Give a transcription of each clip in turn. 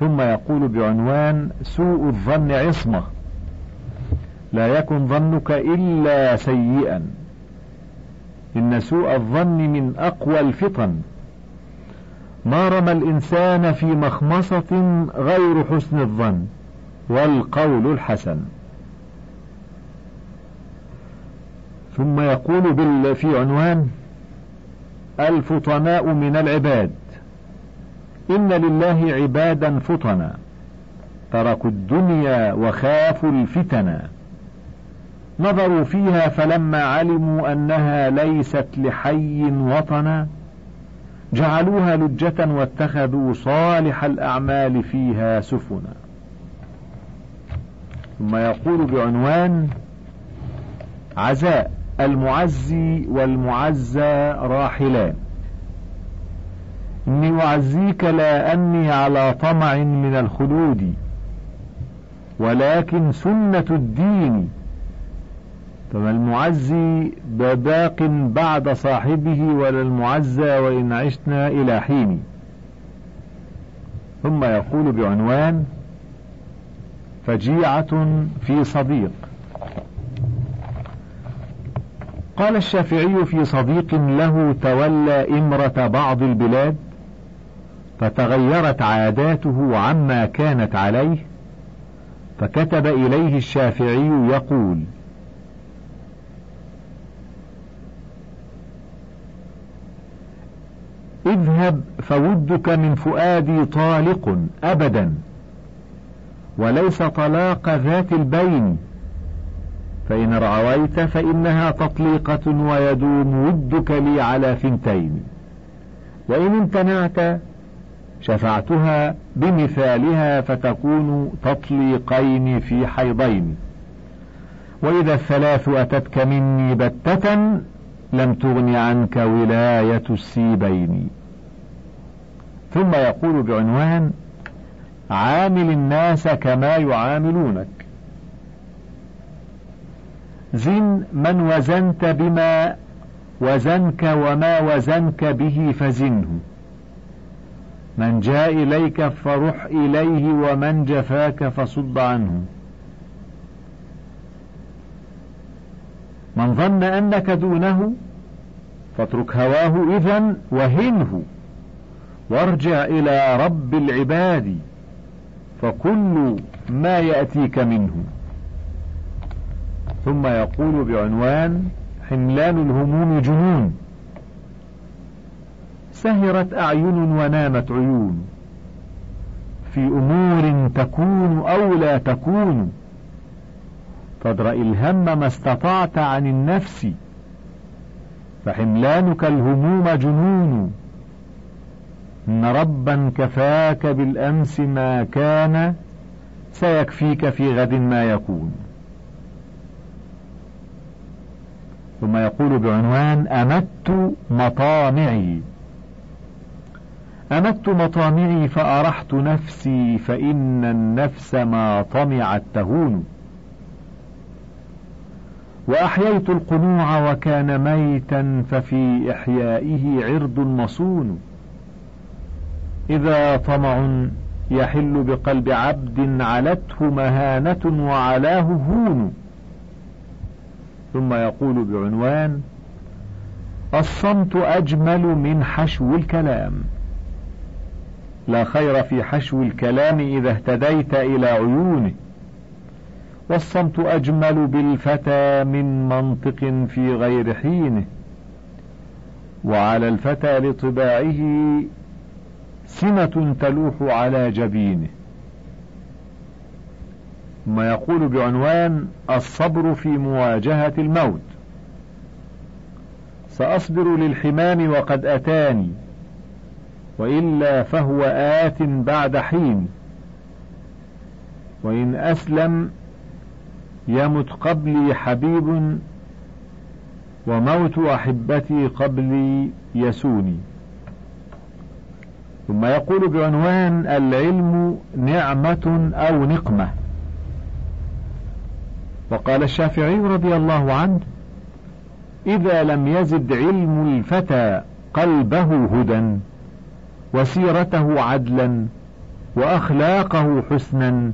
ثم يقول بعنوان سوء الظن عصمة. لا يكن ظنك إلا سيئا. إن سوء الظن من أقوى الفطن ما رمى الإنسان في مخمصة غير حسن الظن والقول الحسن. ثم يقول في عنوان الفطناء من العباد. إن لله عبادا فطنا تركوا الدنيا وخافوا الفتنا نظروا فيها فلما علموا أنها ليست لحي وطنا جعلوها لجة واتخذوا صالح الأعمال فيها سفنا. ثم يقول بعنوان عزاء المعزي والمعزى راحلان. إني أعزيك لا أني على طمع من الخلود ولكن سنة الدين. فما المعزي بباق بعد صاحبه ولا المعزى وإن عشنا إلى حين. ثم يقول بعنوان فجيعة في صديق. قال الشافعي في صديق له تولى إمرة بعض البلاد فتغيرت عاداته عما كانت عليه فكتب إليه الشافعي يقول اذهب فودك من فؤادي طالق أبدا وليس طلاق ذات البين فإن رعويت فإنها تطليقة ويدوم ودك لي على ثنتين وإن امتنعت شفعتها بمثالها فتكون تطليقين في حيضين. وإذا الثلاث أتتك مني بتة لم تغن عنك ولاية السيبين. ثم يقول بعنوان عامل الناس كما يعاملونك. زن من وزنت بما وزنك وما وزنك به فزنه. من جاء إليك فرح إليه ومن جفاك فصد عنه. من ظن أنك دونه فاترك هواه إذا وهنه. وارجع إلى رب العباد فكل ما يأتيك منه. ثم يقول بعنوان حملان الهموم جنون. سهرت أعين ونامت عيون. في أمور تكون أو لا تكون فادرأ الهم ما استطعت عن النفس فحملانك الهموم جنون. إن ربا كفاك بالأمس ما كان سيكفيك في غد ما يكون. ثم يقول بعنوان أمت مطامعي. أمت مطامعي فأرحت نفسي فإن النفس ما طمعت تهون. وأحييت القنوع وكان ميتا ففي إحيائه عرض مصون. إذا طمع يحل بقلب عبد علته مهانة وعلاه هون. ثم يقول بعنوان الصمت أجمل من حشو الكلام. لا خير في حشو الكلام إذا اهتديت إلى عيونه. والصمت أجمل بالفتى من منطق في غير حينه. وعلى الفتى لطباعه سمة تلوح على جبينه. ثم يقول بعنوان الصبر في مواجهة الموت. سأصبر للحمام وقد أتاني. وإلا فهو آت بعد حين. وإن أسلم يمت قبلي حبيب وموت أحبتي قبلي يسوني. ثم يقول بعنوان العلم نعمة أو نقمة. وقال الشافعي رضي الله عنه إذا لم يزد علم الفتى قلبه هدى. وسيرته عدلا وأخلاقه حسنا.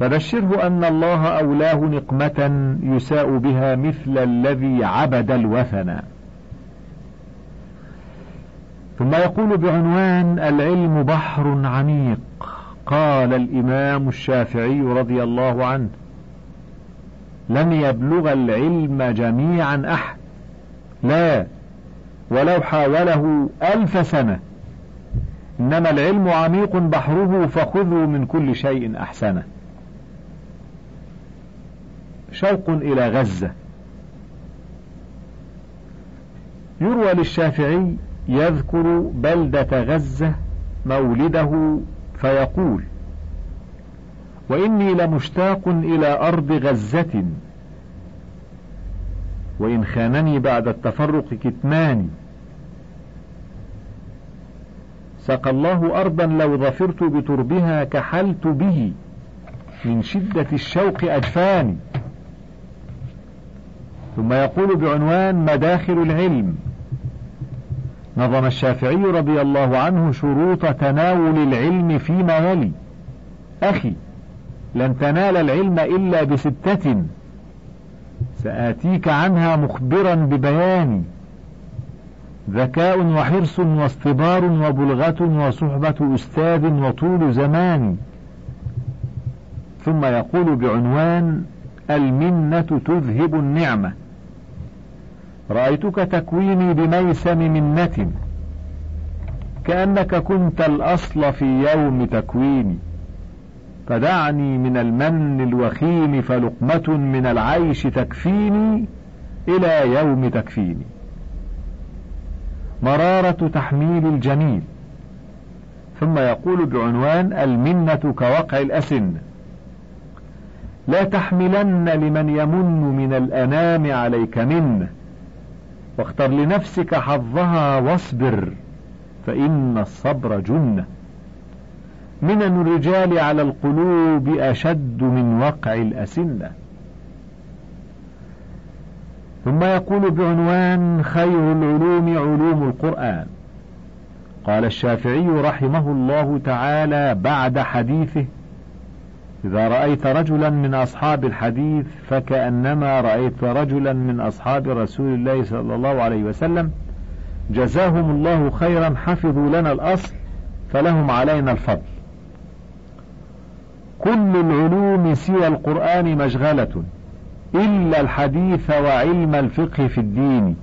فبشره أن الله أولاه نقمة يساء بها مثل الذي عبد الوثن. ثم يقول بعنوان العلم بحر عميق. قال الإمام الشافعي رضي الله عنه لن يبلغ العلم جميعا أحد. لا ولو حاوله ألف سنة. إنما العلم عميق بحره فخذوا من كل شيء أحسنه. شوق إلى غزة. يروى للشافعي يذكر بلدة غزة مولده فيقول وإني لمشتاق إلى أرض غزة. وإن خانني بعد التفرق كتماني سقى الله أرضا لو ظفرت بتربها كحلت به من شدة الشوق أجفاني ثم يقول بعنوان مداخل العلم. نظم الشافعي رضي الله عنه شروط تناول العلم فيما يلي أخي لن تنال العلم إلا بستة. سآتيك عنها مخبرا ببيان ذكاء وحرص واصطبار وبلغة وصحبة أستاذ وطول زمان. ثم يقول بعنوان المنة تذهب النعمة. رأيتك تكويني بميسم منة. كأنك كنت الأصل في يوم تكويني. فدعني من المن الوخيم فلقمة من العيش تكفيني إلى يوم تكفيني. مرارة تحميل الجميل. ثم يقول بعنوان المنة كوقع الأسن. لا تحملن لمن يمن من الأنام عليك منه واختر لنفسك حظها واصبر فإن الصبر جنة من الرجال على القلوب أشد من وقع الأسنة. ثم يقول بعنوان خير العلوم علوم القرآن. قال الشافعي رحمه الله تعالى بعد حديثه إذا رأيت رجلا من أصحاب الحديث فكأنما رأيت رجلا من أصحاب رسول الله صلى الله عليه وسلم جزاهم الله خيرا حفظوا لنا الأصل فلهم علينا الفضل. كل العلوم سوى القرآن مشغلة. إلا الحديث وعلم الفقه في الدين.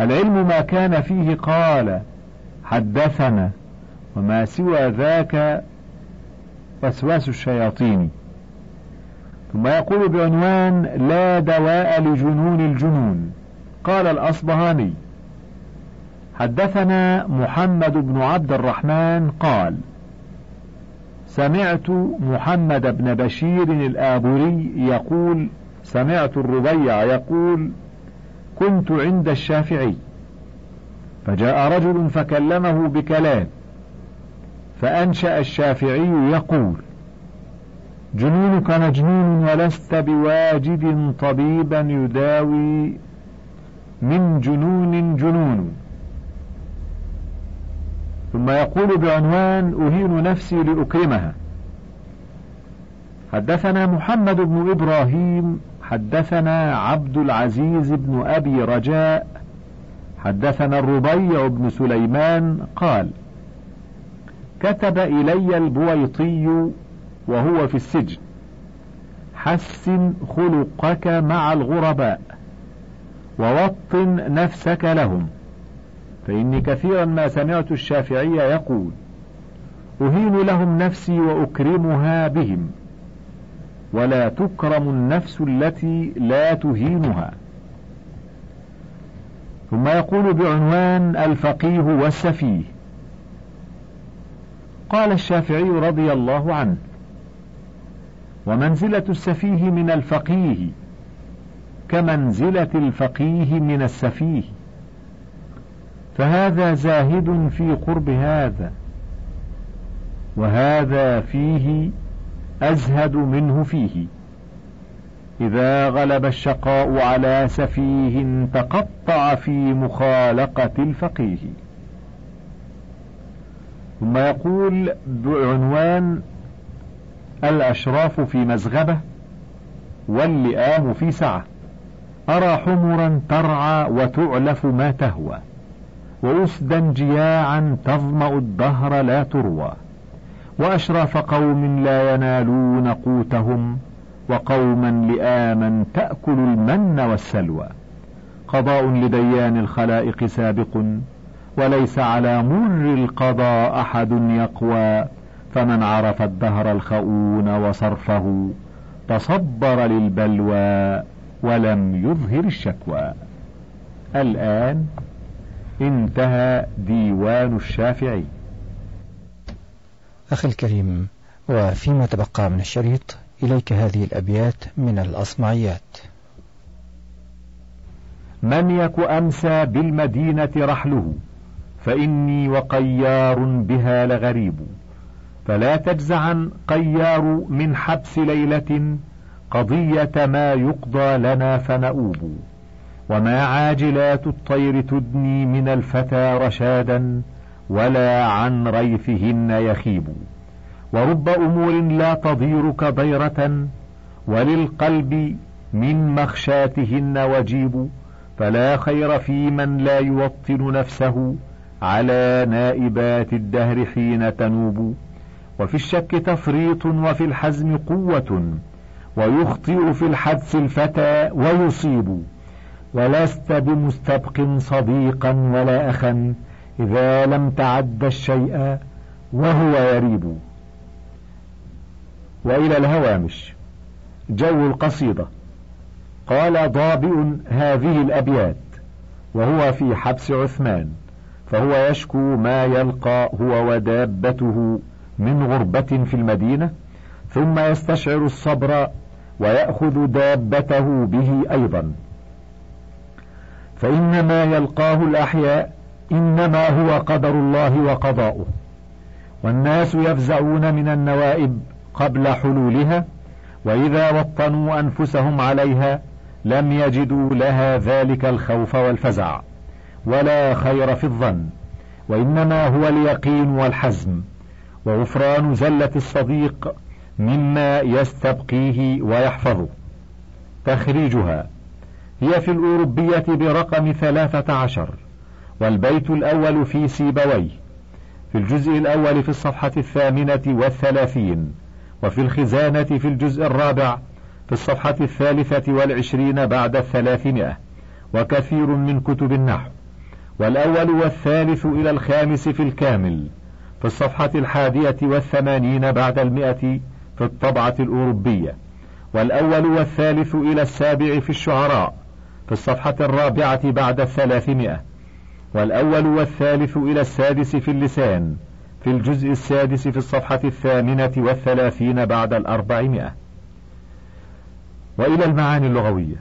العلم ما كان فيه قال حدثنا وما سوى ذاك وسواس الشياطين. ثم يقول بعنوان لا دواء لجنون الجنون. قال الأصبهاني حدثنا محمد بن عبد الرحمن قال سمعت محمد بن بشير الآبري يقول سمعت الربيع يقول كنت عند الشافعي فجاء رجل فكلمه بكلام فأنشأ الشافعي يقول جنونك مجنون ولست بواجد طبيبا يداوي من جنون جنون. ثم يقول بعنوان أهين نفسي لأكرمها. حدثنا محمد بن إبراهيم حدثنا عبد العزيز بن أبي رجاء حدثنا الربيع بن سليمان قال كتب إلي البويطي وهو في السجن حسن خلقك مع الغرباء ووطن نفسك لهم. فإني كثيرا ما سمعت الشافعي يقول أهين لهم نفسي وأكرمها بهم ولا تكرم النفس التي لا تهينها. ثم يقول بعنوان الفقيه والسفيه قال الشافعي رضي الله عنه ومنزلة السفيه من الفقيه كمنزلة الفقيه من السفيه. فهذا زاهد في قرب هذا وهذا فيه أزهد منه فيه. إذا غلب الشقاء على سفيه تقطع في مخالقة الفقيه. ثم يقول بعنوان الأشراف في مزغبة واللئام في سعة. أرى حمرا ترعى وتعلف ما تهوى. وأسدا جياعا تظمأ الدهر لا تروى. وأشراف قوم لا ينالون قوتهم وقوما لآما تأكل المن والسلوى. قضاء لديان الخلائق سابق وليس على مر القضاء أحد يقوى. فمن عرف الدهر الخؤون وصرفه تصبر للبلوى ولم يظهر الشكوى. الآن انتهى ديوان الشافعي. أخي الكريم وفيما تبقى من الشريط إليك هذه الأبيات من الأصمعيات. من يك أمسى بالمدينة رحله؟ فإني وقيار بها لغريب. فلا تجزعا قيار من حبس ليلة قضية ما يقضى لنا فنؤوب. وما عاجلات الطير تدني من الفتى رشادا ولا عن ريثهن يخيب. ورب أمور لا تضيرك ضيرة وللقلب من مخشاتهن وجيب. فلا خير في من لا يوطن نفسه على نائبات الدهر حين تنوب. وفي الشك تفريط وفي الحزم قوة ويخطئ في الحدس الفتى ويصيب. ولست بمستبق صديقا ولا أخا إذا لم تعد الشيء وهو يريب. وإلى الهوامش. جو القصيدة. قال ضابئ هذه الأبيات وهو في حبس عثمان فهو يشكو ما يلقى هو ودابته من غربة في المدينة ثم يستشعر الصبر ويأخذ دابته به أيضا. فإن ما يلقاه الأحياء إنما هو قدر الله وقضاؤه. والناس يفزعون من النوائب قبل حلولها وإذا وطنوا أنفسهم عليها لم يجدوا لها ذلك الخوف والفزع ولا خير في الظن وإنما هو اليقين والحزم. وغفران زلة الصديق مما يستبقيه ويحفظه. تخريجها هي في الأوروبية برقم ثلاثة عشر والبيت الأول في سيبويه في الجزء الأول في الصفحة الثامنة والثلاثين وفي الخزانة في الجزء الرابع في الصفحة الثالثة والعشرين بعد الثلاثمائة وكثير من كتب النحو. والأول والثالث إلى الخامس في الكامل في الصفحة الحادية والثمانين بعد المئة في الطبعة الأوروبية. والأول والثالث إلى السابع في الشعراء في الصفحة الرابعة بعد الثلاثمائة والأول والثالث إلى السادس في اللسان في الجزء السادس في الصفحة الثامنة والثلاثين بعد الأربعمائة. وإلى المعاني اللغوية.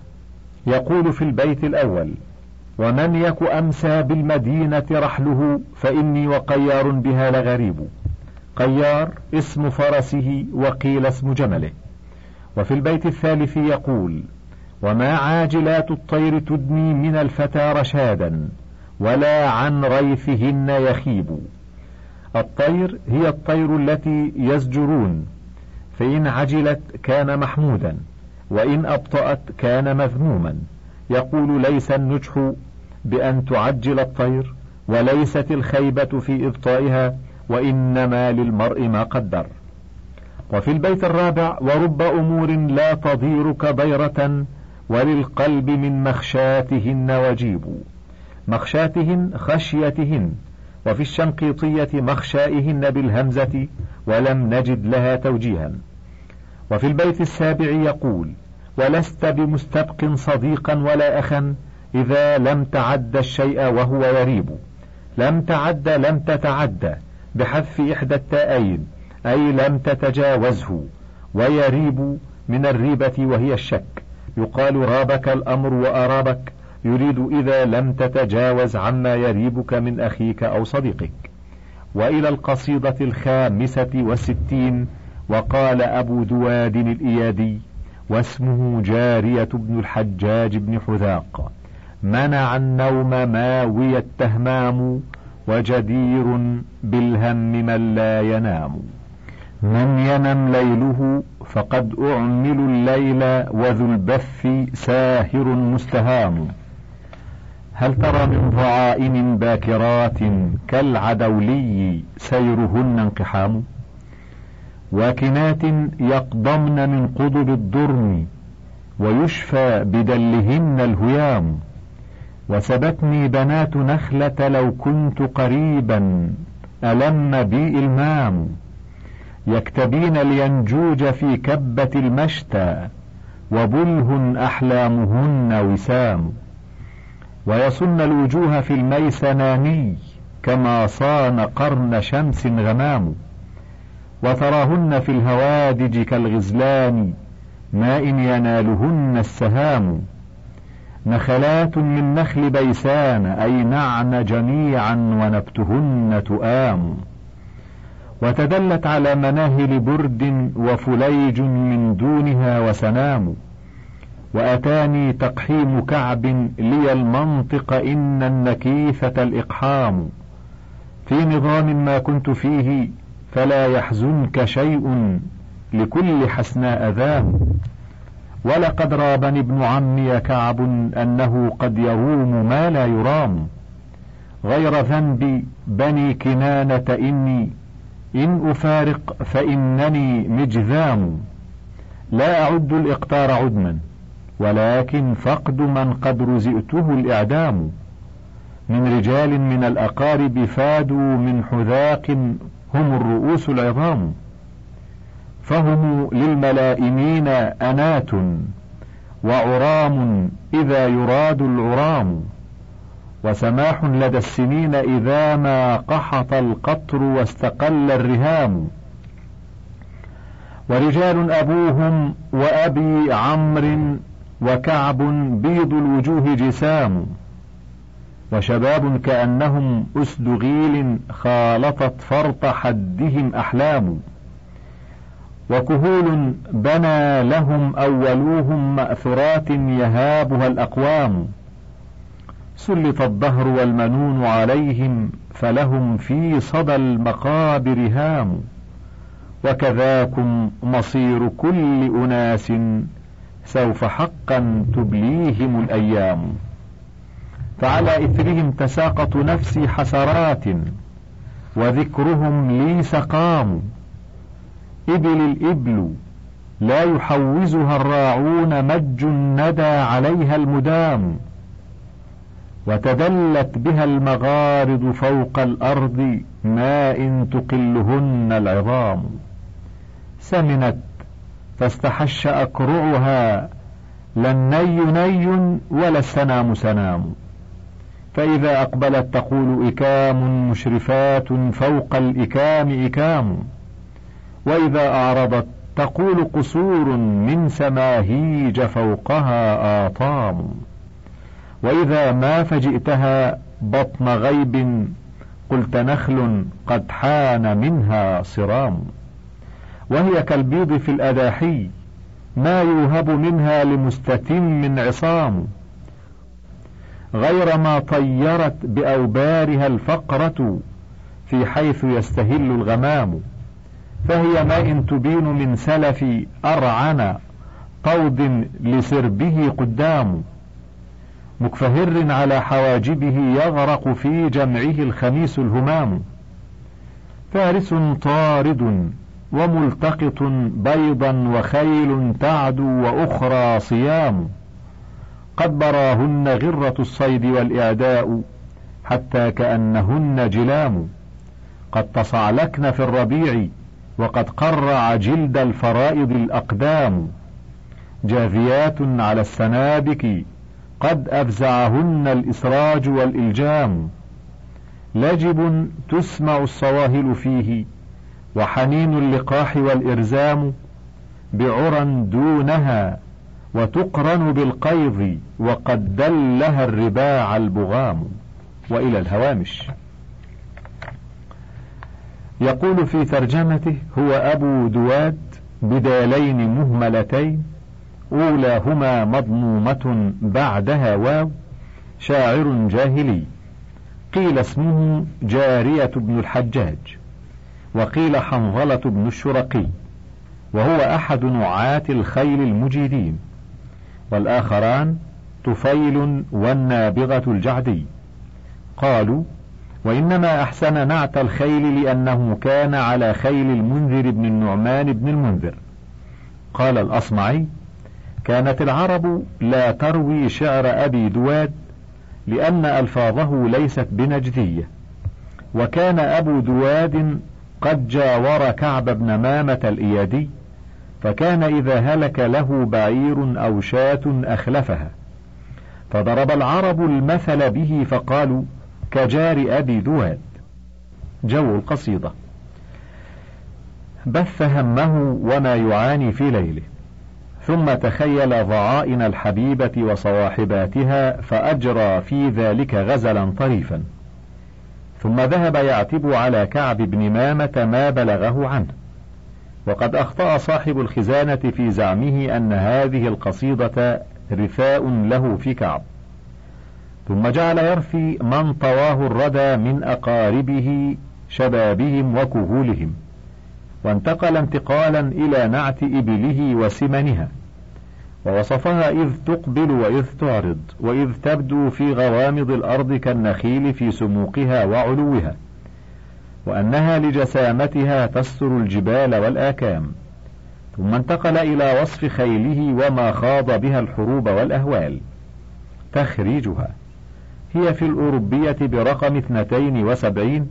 يقول في البيت الأول ومن يك أمسى بالمدينة رحله فإني وقيار بها لغريب. قيار اسم فرسه وقيل اسم جمله. وفي البيت الثالث يقول وما عاجلات الطير تدني من الفتى رشادا ولا عن ريثهن يخيب. الطير هي الطير التي يزجرون فإن عجلت كان محمودا وإن أبطأت كان مذموما. يقول ليس النجح بأن تعجل الطير وليست الخيبة في إبطائها وإنما للمرء ما قدر. وفي البيت الرابع ورب أمور لا تضيرك ضيرة وللقلب من مخشاتهن وجيب. مخشاتهن خشيتهن وفي الشنقيطية مخشائهن بالهمزة ولم نجد لها توجيها. وفي البيت السابع يقول ولست بمستبق صديقا ولا أخا إذا لم تعد الشيء وهو يريب. لم تعد لم تتعدى بحذف إحدى التائين أي لم تتجاوزه ويريب من الريبة وهي الشك. يقال رابك الأمر وأرابك يريد إذا لم تتجاوز عما يريبك من أخيك أو صديقك. وإلى القصيدة الخامسة والستين وقال أبو دواد الإيادي واسمه جارية بن الحجاج بن حذاق منع النوم ماوي التهمام وجدير بالهم من لا ينام. من ينم ليله فقد أعمل الليل وذو البث ساهر مستهام. هل ترى من ضعائن باكرات كالعدولي سيرهن انقحام؟ واكنات يقضمن من قضب الضرم ويشفى بدلهن الهيام. وسبتني بنات نخلة لو كنت قريبا ألم بي إلمام. يكتبين الينجوج في كبة المشتى وبله أحلامهن وسام. ويصن الوجوه في الميسناني كما صان قرن شمس غمام. وتراهن في الهوادج كالغزلان ما إن ينالهن السهام. نخلات من نخل بيسان أينعن جميعا ونبتهن تؤام. وتدلت على مناهل برد وفليج من دونها وسنام. وأتاني تقحيم كعب لي المنطق إن النكيثة الإقحام. في نظام ما كنت فيه فلا يحزنك شيء لكل حسناء ذام. ولقد رابني ابن عمي كعب أنه قد يروم ما لا يرام. غير ذنب بني كنانة إني إن أفارق فإنني مجذام. لا أعد الإقطار عدما ولكن فقد من قد رزئته الإعدام. من رجال من الأقارب فادوا من حذاق هم الرؤوس العظام. فهم للملائمين أنات وعرام إذا يراد العرام. وسماح لدى السنين إذا ما قحط القطر واستقل الرهام. ورجال أبوهم وأبي عمرو وكعب بيض الوجوه جسام. وشباب كأنهم أسد غيل خالطت فرط حدهم أحلام. وكهول بنى لهم أولوهم مأثرات يهابها الأقوام. سلط الدهر والمنون عليهم فلهم في صدى المقابر هام وكذاكم مصير كل أناس سوف حقا تبليهم الأيام فعلى إثرهم تساقط نفسي حسرات وذكرهم لي سقام إبل الإبل لا يحوزها الراعون مج الندى عليها المدام وتدلت بها المغارض فوق الأرض ما إن تقلهن العظام. سمنت فاستحش أكرعها لا الني ني ولا السنام سنام. فإذا أقبلت تقول إكام مشرفات فوق الإكام إكام. وإذا أعرضت تقول قصور من سماهيج فوقها آطام. وإذا ما فجئتها بطن غيب قلت نخل قد حان منها صرام. وهي كالبيض في الأداحي ما يوهب منها لمستتم عصام. غير ما طيرت بأوبارها الفقرة في حيث يستهل الغمام. فهي ما إن تبين من سلف أرعن طود لسربه قدام. مكفهر على حواجبه يغرق في جمعه الخميس الهمام. فارس طارد وملتقط بيضا وخيل تعدو وأخرى صيام. قد براهن غرة الصيد والإعداء حتى كأنهن جلام. قد تصعلكن في الربيع وقد قرع جلد الفرائض الأقدام. جاثيات على السنابك قد أفزعهن الإسراج والإلجام. لجب تسمع الصواهل فيه وحنين اللقاح والإرزام بعرى دونها وتقرن بالقيض وقد دلها الرباع البغام. وإلى الهوامش. يقول في ترجمته هو أبو دواد بدالين مهملتين أولاهما مضمومة بعدها واو شاعر جاهلي. قيل اسمه جارية بن الحجاج وقيل حنظلة بن الشرقي وهو أحد نعاة الخيل المجيدين والآخران طفيل والنابغة الجعدي. قالوا وإنما أحسن نعت الخيل لأنه كان على خيل المنذر بن النعمان بن المنذر. قال الأصمعي كانت العرب لا تروي شعر أبي دواد لأن ألفاظه ليست بنجدية. وكان أبو دواد قد جاور كعب بن مامة الإيادي فكان إذا هلك له بعير أو شاة أخلفها. فضرب العرب المثل به فقالوا كجار أبي دواد. جو القصيدة. بث همه وما يعاني في ليله. ثم تخيل ضعائن الحبيبة وصواحباتها فأجرى في ذلك غزلا طريفا. ثم ذهب يعتب على كعب بن مامة ما بلغه عنه. وقد أخطأ صاحب الخزانة في زعمه أن هذه القصيدة رثاء له في كعب. ثم جعل يرثي من طواه الردى من أقاربه شبابهم وكهولهم. وانتقل انتقالا إلى نعت إبله وسمنها ووصفها إذ تقبل وإذ تعرض وإذ تبدو في غوامض الأرض كالنخيل في سموقها وعلوها وأنها لجسامتها تستر الجبال والآكام. ثم انتقل إلى وصف خيله وما خاض بها الحروب والأهوال. تخريجها هي في الأوروبية برقم اثنتين وسبعين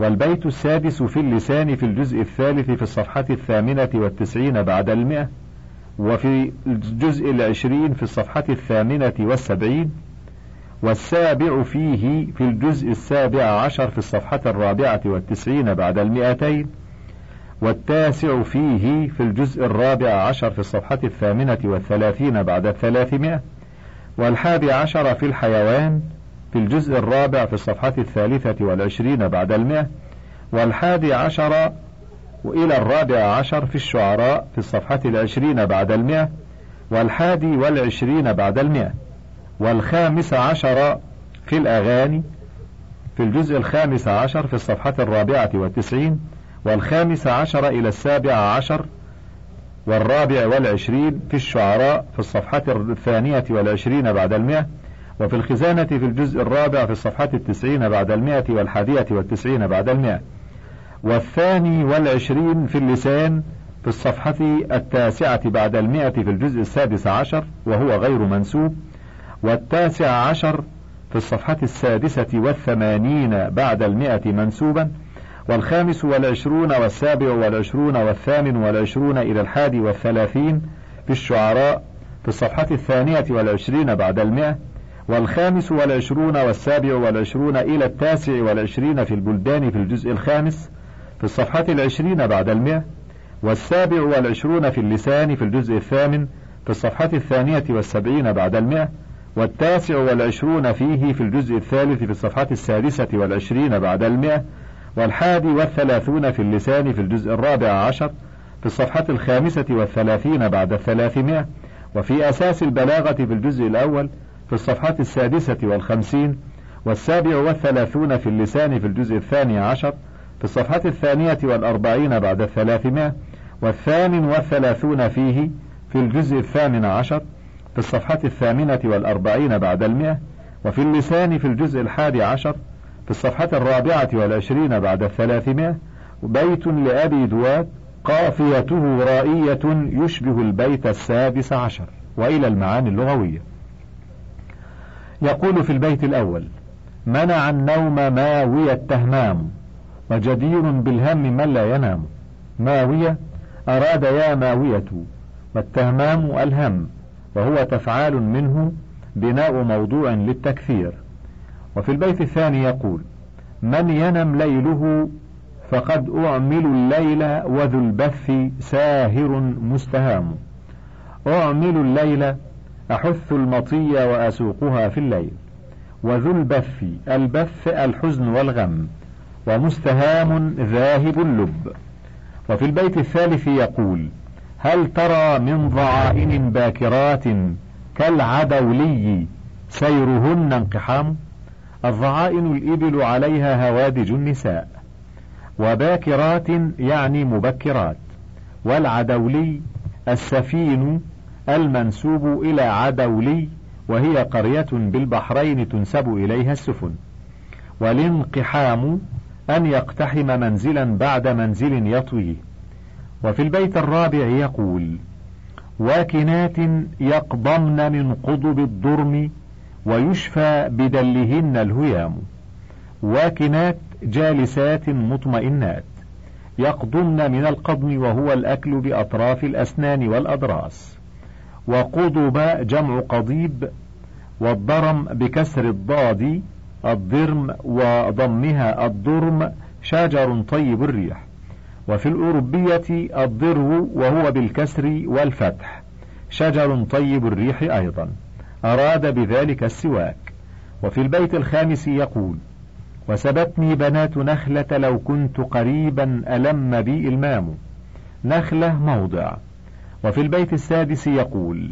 والبيت السادس في اللسان في الجزء الثالث في الصفحة الثامنة والتسعين بعد المئة وفي الجزء العشرين في الصفحة الثامنة والسبعين والسابع فيه في الجزء السابع عشر في الصفحة الرابعة والتسعين بعد المئتين والتاسع فيه في الجزء الرابع عشر في الصفحة الثامنة والثلاثين بعد الثلاثمائة والحادي عشر في الحيوان في الجزء الرابع في الصفحة الثالثة والعشرين بعد المئة والحادي عشر وإلى الرابع عشر في الشعراء في الصفحة العشرين بعد المئة والحادي والعشرين بعد المئة والخامس عشر في الأغاني في الجزء الخامس عشر في الصفحة الرابعة والتسعين والخامس عشر إلى السابع عشر والرابع والعشرين في الشعراء في الصفحة الثانية والعشرين بعد المئة وفي الخزانة في الجزء الرابع في الصفحة التسعين بعد المئة والحادية والتسعين بعد المئة. والثاني والعشرين في اللسان في الصفحة التاسعة بعد المئة في الجزء السادس عشر وهو غير منسوب. والتاسع عشر في الصفحة السادسة والثمانين بعد المئة منسوبا. والخامس والعشرون والسابع والعشرون والثامن والعشرون إلى الحادي والثلاثين في الشعراء في الصفحة الثانية والعشرين بعد المئة. والخامس والعشرون والسابع والعشرون إلى التاسع والعشرين في البلدان في الجزء الخامس في الصفحة العشرين بعد المئة والسابع والعشرون في اللسان في الجزء الثامن في الصفحة الثانية والسبعين بعد المئة والتاسع والعشرون فيه في الجزء الثالث في الصفحة السادسة والعشرين بعد المئة والحادي والثلاثون في اللسان في الجزء الرابع عشر في الصفحة الخامسة والثلاثين بعد الثلاثمائة وفي أساس البلاغة في الجزء الأول في الصفحة السادسة والخمسين والسابع والثلاثون في اللسان في الجزء الثاني عشر في الصفحة الثانية والأربعين بعد الثلاثمائة والثامن والثلاثون فيه في الجزء الثامن عشر في الصفحة الثامنة والأربعين بعد المئة وفي اللسان في الجزء الحادي عشر في الصفحة الرابعة والعشرين بعد الثلاثمائة بيت لأبي دواد قافيته رائية يشبه البيت السادس عشر وإلى المعاني اللغوية. يقول في البيت الأول منع النوم ماوي التهمام وجدير بالهم من لا ينام. ماوية أراد يا ماوية والتهمام ألهم وهو تفعال منه بناء موضوع للتكثير. وفي البيت الثاني يقول من ينم ليله فقد أعمل الليل وذو البث ساهر مستهام. أعمل الليل أحث المطي وأسوقها في الليل وذو البث البث الحزن والغم ومستهام ذاهب اللب. وفي البيت الثالث يقول هل ترى من ضعائن باكرات كالعدولي سيرهن انقحام؟ الضعائن الإبل عليها هوادج النساء. وباكرات يعني مبكرات. والعدولي السفين المنسوب إلى عدولي وهي قرية بالبحرين تنسب إليها السفن. والانقحام أن يقتحم منزلا بعد منزل يطويه وفي البيت الرابع يقول واكنات يقضمن من قضب الضرم ويشفى بدلهن الهيام. واكنات جالسات مطمئنات. يقضمن من القضم وهو الأكل بأطراف الأسنان والأضراس وقضب جمع قضيب والضرم بكسر الضاد الضرم وضمها الضرم شجر طيب الريح. وفي الأوروبية الضرو وهو بالكسر والفتح شجر طيب الريح أيضا أراد بذلك السواك. وفي البيت الخامس يقول وسبتني بنات نخلة لو كنت قريبا ألم بي المام. نخلة موضع. وفي البيت السادس يقول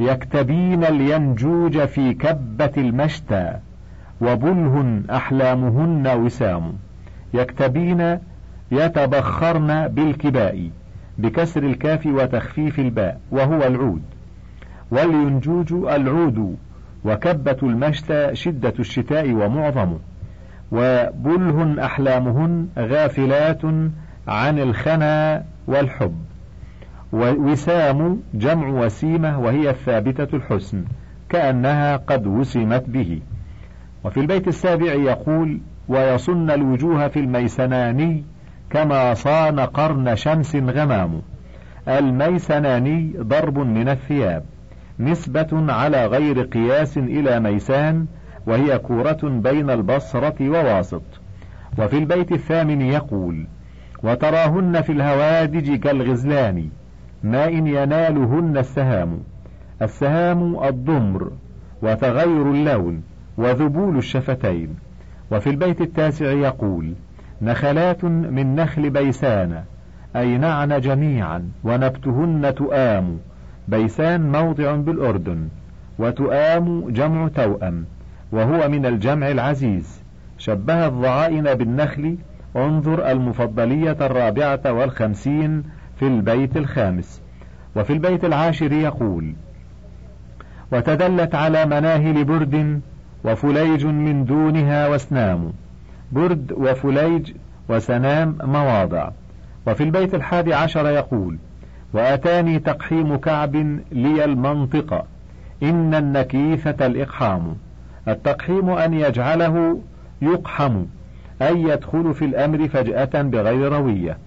يكتبين الينجوج في كبة المشتى وبله أحلامهن وسام. يكتبين يتبخرن بالكباء بكسر الكاف وتخفيف الباء وهو العود. والينجوج العود وكبة المشتى شدة الشتاء ومعظمه وبله أحلامهن غافلات عن الخنا والحب. ووسام جمع وسيمة وهي الثابتة الحسن كأنها قد وسمت به. وفي البيت السابع يقول ويصن الوجوه في الميسناني كما صان قرن شمس غمام الميسناني ضرب من الثياب نسبة على غير قياس إلى ميسان وهي كورة بين البصرة وواسط. وفي البيت الثامن يقول وتراهن في الهوادج كالغزلان ما إن ينالهن السهام. السهام الضمر وتغير اللون وذبول الشفتين. وفي البيت التاسع يقول نخلات من نخل بيسان أي نعن جميعا ونبتهن تؤام. بيسان موضع بالأردن وتؤام جمع توأم وهو من الجمع العزيز. شبه الضعائن بالنخل انظر المفضلية الرابعة والخمسين في البيت الخامس. وفي البيت العاشر يقول وتدلت على مناهل برد وفليج من دونها وسنام برد وفليج وسنام مواضع. وفي البيت الحادي عشر يقول وأتاني تقحيم كعب لي المنطقة إن النكيثة الإقحام. التقحيم أن يجعله يقحم أي يدخل في الأمر فجأة بغير روية.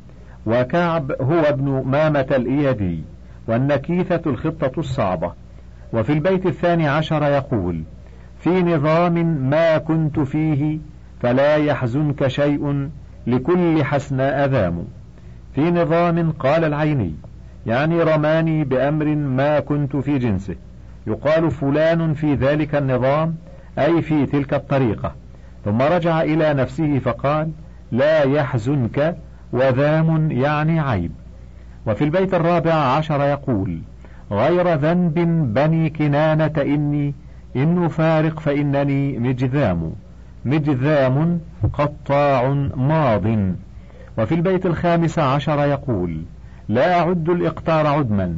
وكعب هو ابن مامة الإيدي والنكيثة الخطة الصعبة. وفي البيت الثاني عشر يقول في نظام ما كنت فيه فلا يحزنك شيء لكل حسناء ذام في نظام قال العيني يعني رماني بأمر ما كنت في جنسه. يقال فلان في ذلك النظام أي في تلك الطريقة. ثم رجع إلى نفسه فقال لا يحزنك وذام يعني عيب. وفي البيت الرابع عشر يقول غير ذنب بني كنانة إني إن فارق فإنني مجذام. مجذام قطاع ماض. وفي البيت الخامس عشر يقول لا أعد الإقطار عدما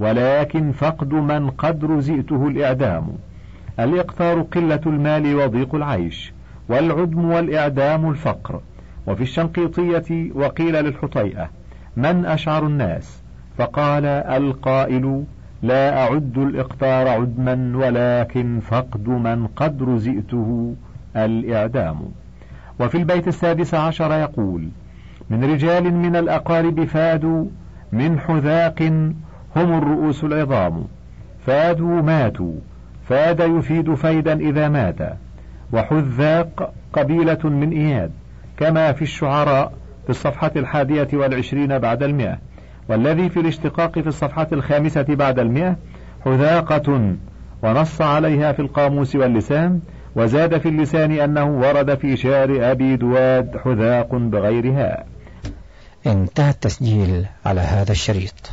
ولكن فقد من قد رزئته الإعدام. الإقطار قلة المال وضيق العيش والعدم والإعدام الفقر. وفي الشنقيطية وقيل للحطيئة من أشعر الناس؟ فقال القائل لا أعد الإقطار عدما ولكن فقد من قد رزئته الإعدام. وفي البيت السادس عشر يقول من رجال من الأقارب فادوا من حذاق هم الرؤوس العظام. فادوا ماتوا فاد يفيد فيدا إذا مات وحذاق قبيلة من إياد. كما في الشعراء في الصفحة الحادية والعشرين بعد المئة. والذي في الاشتقاق في الصفحة الخامسة بعد المئة حذاقة ونص عليها في القاموس واللسان وزاد في اللسان أنه ورد في شعر أبي دواد حذاق بغيرها. انتهى التسجيل على هذا الشريط.